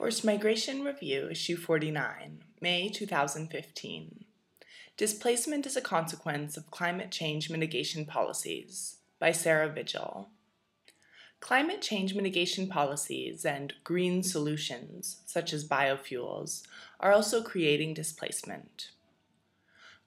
Forced Migration Review, Issue 49, May 2015. Displacement is a Consequence of Climate Change Mitigation Policies by Sara Vigil. Climate change mitigation policies and green solutions, such as biofuels, are also creating displacement.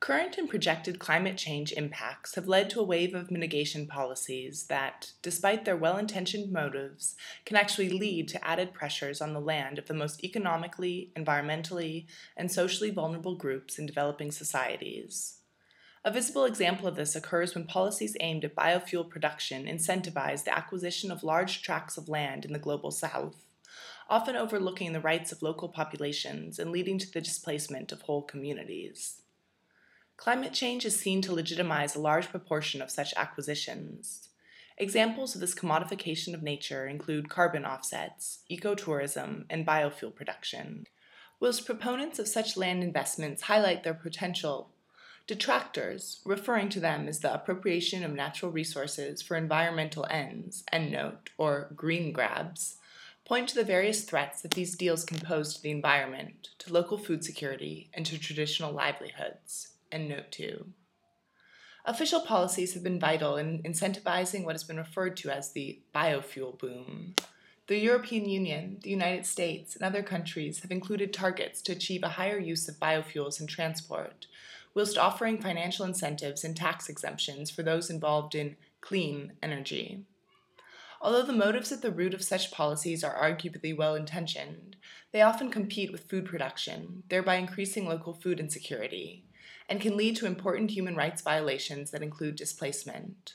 Current and projected climate change impacts have led to a wave of mitigation policies that, despite their well intentioned motives, can actually lead to added pressures on the land of the most economically, environmentally, and socially vulnerable groups in developing societies. A visible example of this occurs when policies aimed at biofuel production incentivize the acquisition of large tracts of land in the global south, often overlooking the rights of local populations and leading to the displacement of whole communities. Climate change is seen to legitimize a large proportion of such acquisitions. Examples of this commodification of nature include carbon offsets, ecotourism, and biofuel production. Whilst proponents of such land investments highlight their potential, detractors, referring to them as the appropriation of natural resources for environmental ends, endnote, or green grabs, point to the various threats that these deals can pose to the environment, to local food security, and to traditional livelihoods and Note 2. Official policies have been vital in incentivizing what has been referred to as the biofuel boom. The European Union, the United States, and other countries have included targets to achieve a higher use of biofuels in transport, whilst offering financial incentives and tax exemptions for those involved in clean energy. Although the motives at the root of such policies are arguably well intentioned, they often compete with food production, thereby increasing local food insecurity and can lead to important human rights violations that include displacement.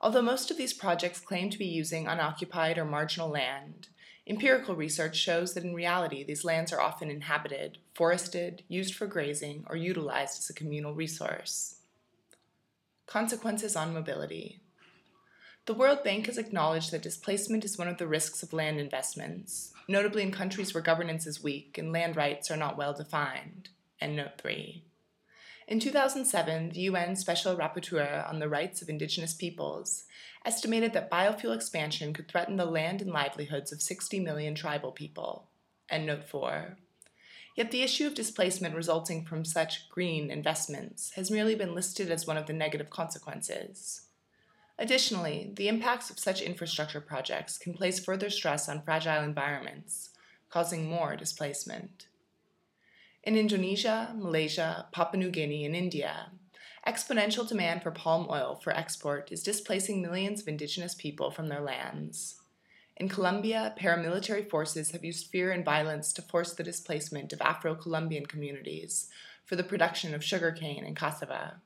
Although most of these projects claim to be using unoccupied or marginal land, empirical research shows that in reality these lands are often inhabited, forested, used for grazing, or utilized as a communal resource. Consequences on mobility. The World Bank has acknowledged that displacement is one of the risks of land investments, notably in countries where governance is weak and land rights are not well defined. And note 3. In 2007, the UN Special Rapporteur on the Rights of Indigenous Peoples estimated that biofuel expansion could threaten the land and livelihoods of 60 million tribal people. And note 4. Yet the issue of displacement resulting from such green investments has merely been listed as one of the negative consequences. Additionally, the impacts of such infrastructure projects can place further stress on fragile environments, causing more displacement. In Indonesia, Malaysia, Papua New Guinea, and India, exponential demand for palm oil for export is displacing millions of indigenous people from their lands. In Colombia, paramilitary forces have used fear and violence to force the displacement of Afro Colombian communities for the production of sugarcane and cassava.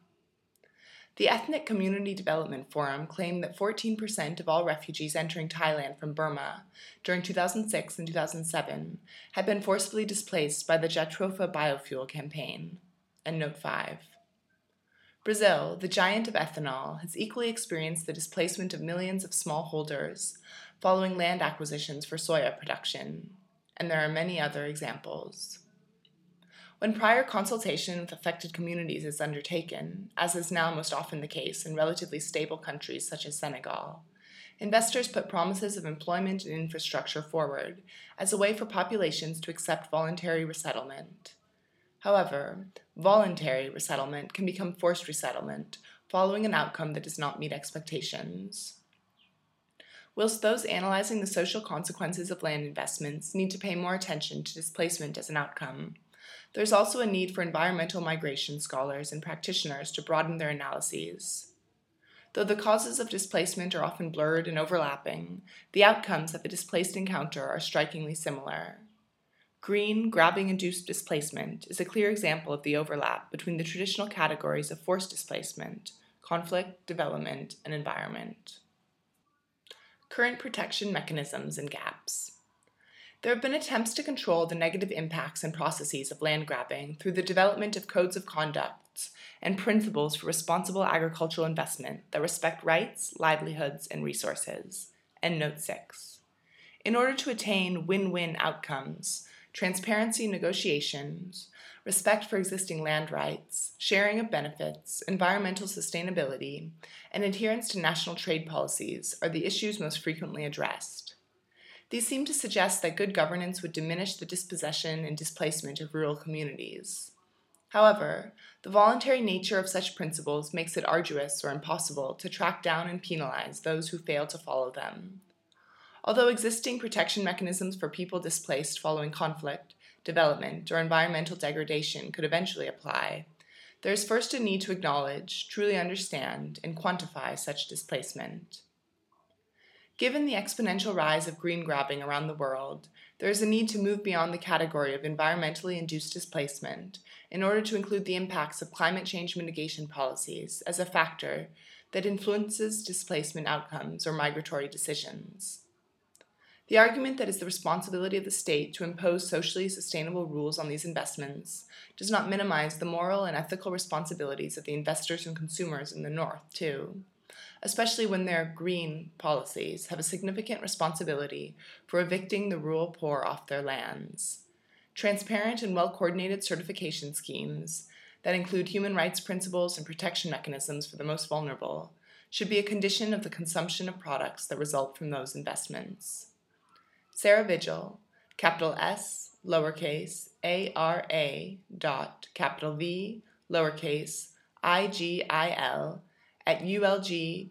The Ethnic Community Development Forum claimed that 14% of all refugees entering Thailand from Burma during 2006 and 2007 had been forcibly displaced by the Jatropha biofuel campaign. And note 5. Brazil, the giant of ethanol, has equally experienced the displacement of millions of smallholders following land acquisitions for soya production, and there are many other examples. When prior consultation with affected communities is undertaken, as is now most often the case in relatively stable countries such as Senegal, investors put promises of employment and infrastructure forward as a way for populations to accept voluntary resettlement. However, voluntary resettlement can become forced resettlement following an outcome that does not meet expectations. Whilst those analyzing the social consequences of land investments need to pay more attention to displacement as an outcome, there's also a need for environmental migration scholars and practitioners to broaden their analyses. Though the causes of displacement are often blurred and overlapping, the outcomes that the displaced encounter are strikingly similar. Green, grabbing induced displacement is a clear example of the overlap between the traditional categories of forced displacement, conflict, development, and environment. Current protection mechanisms and gaps. There have been attempts to control the negative impacts and processes of land grabbing through the development of codes of conduct and principles for responsible agricultural investment that respect rights, livelihoods, and resources. And Note 6. In order to attain win win outcomes, transparency negotiations, respect for existing land rights, sharing of benefits, environmental sustainability, and adherence to national trade policies are the issues most frequently addressed. These seem to suggest that good governance would diminish the dispossession and displacement of rural communities. However, the voluntary nature of such principles makes it arduous or impossible to track down and penalize those who fail to follow them. Although existing protection mechanisms for people displaced following conflict, development, or environmental degradation could eventually apply, there is first a need to acknowledge, truly understand, and quantify such displacement. Given the exponential rise of green grabbing around the world, there is a need to move beyond the category of environmentally induced displacement in order to include the impacts of climate change mitigation policies as a factor that influences displacement outcomes or migratory decisions. The argument that it's the responsibility of the state to impose socially sustainable rules on these investments does not minimize the moral and ethical responsibilities of the investors and consumers in the North, too especially when their green policies have a significant responsibility for evicting the rural poor off their lands. Transparent and well coordinated certification schemes that include human rights principles and protection mechanisms for the most vulnerable should be a condition of the consumption of products that result from those investments. Sara Vigil, capital S, lowercase, A R A dot, capital V, lowercase, I G I L, at ulg.ac.be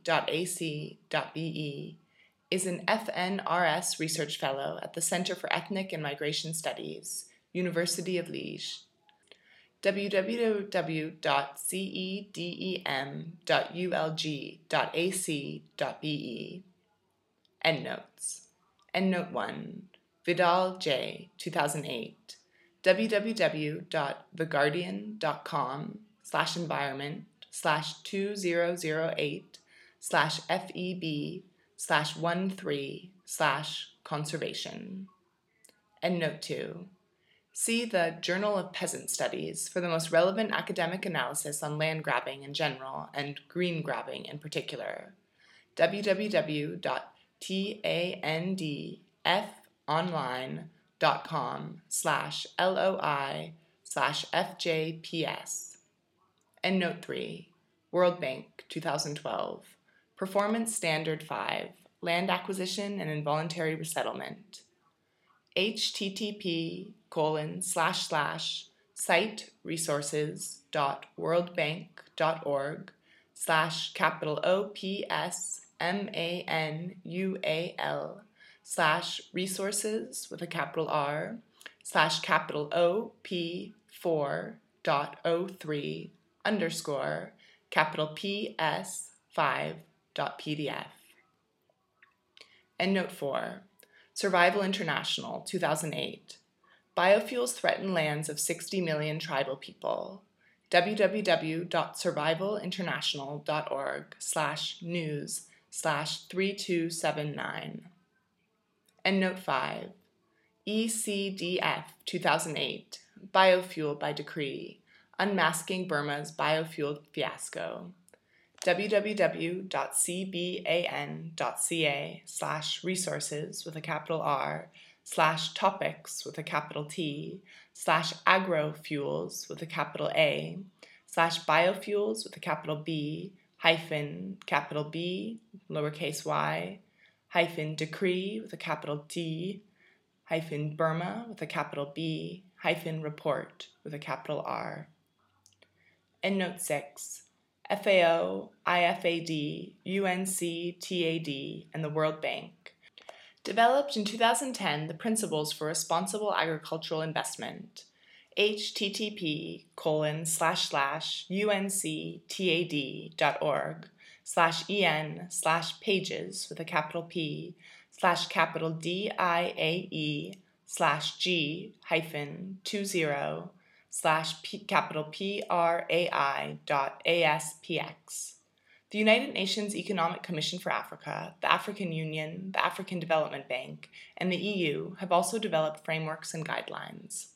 is an FNRS Research Fellow at the Center for Ethnic and Migration Studies, University of Liège. www.cedem.ulg.ac.be Endnotes Endnote 1 Vidal J. 2008 www.theguardian.com slash environment slash 2008 slash FEB slash 13 slash conservation. And note 2. See the Journal of Peasant Studies for the most relevant academic analysis on land grabbing in general and green grabbing in particular. www.tandfonline.com slash LOI slash FJPS. And Note 3, World Bank 2012, Performance Standard 5, Land Acquisition and Involuntary Resettlement. http colon slash slash site resources dot worldbank.org slash capital O P S M A N U A L slash resources with a capital R slash capital O P 4 dot O 3 underscore capital PS 5 dot PDF. Endnote 4 Survival International 2008 Biofuels threaten lands of 60 million tribal people. www.survivalinternational.org slash news slash 3279. Endnote 5 ECDF 2008 Biofuel by Decree Unmasking Burma's Biofuel Fiasco. www.cban.ca slash resources with a capital R slash topics with a capital T slash agrofuels with a capital A slash biofuels with a capital B hyphen capital B lowercase y hyphen decree with a capital D hyphen Burma with a capital B hyphen report with a capital R. Endnote 6 FAO, IFAD, UNCTAD, and the World Bank. Developed in 2010 the Principles for Responsible Agricultural Investment, http colon slash slash unctad.org slash en slash pages with a capital P slash capital D-I-A-E slash G hyphen two zero slash P, capital PRAI dot ASPX. The United Nations Economic Commission for Africa, the African Union, the African Development Bank, and the EU have also developed frameworks and guidelines.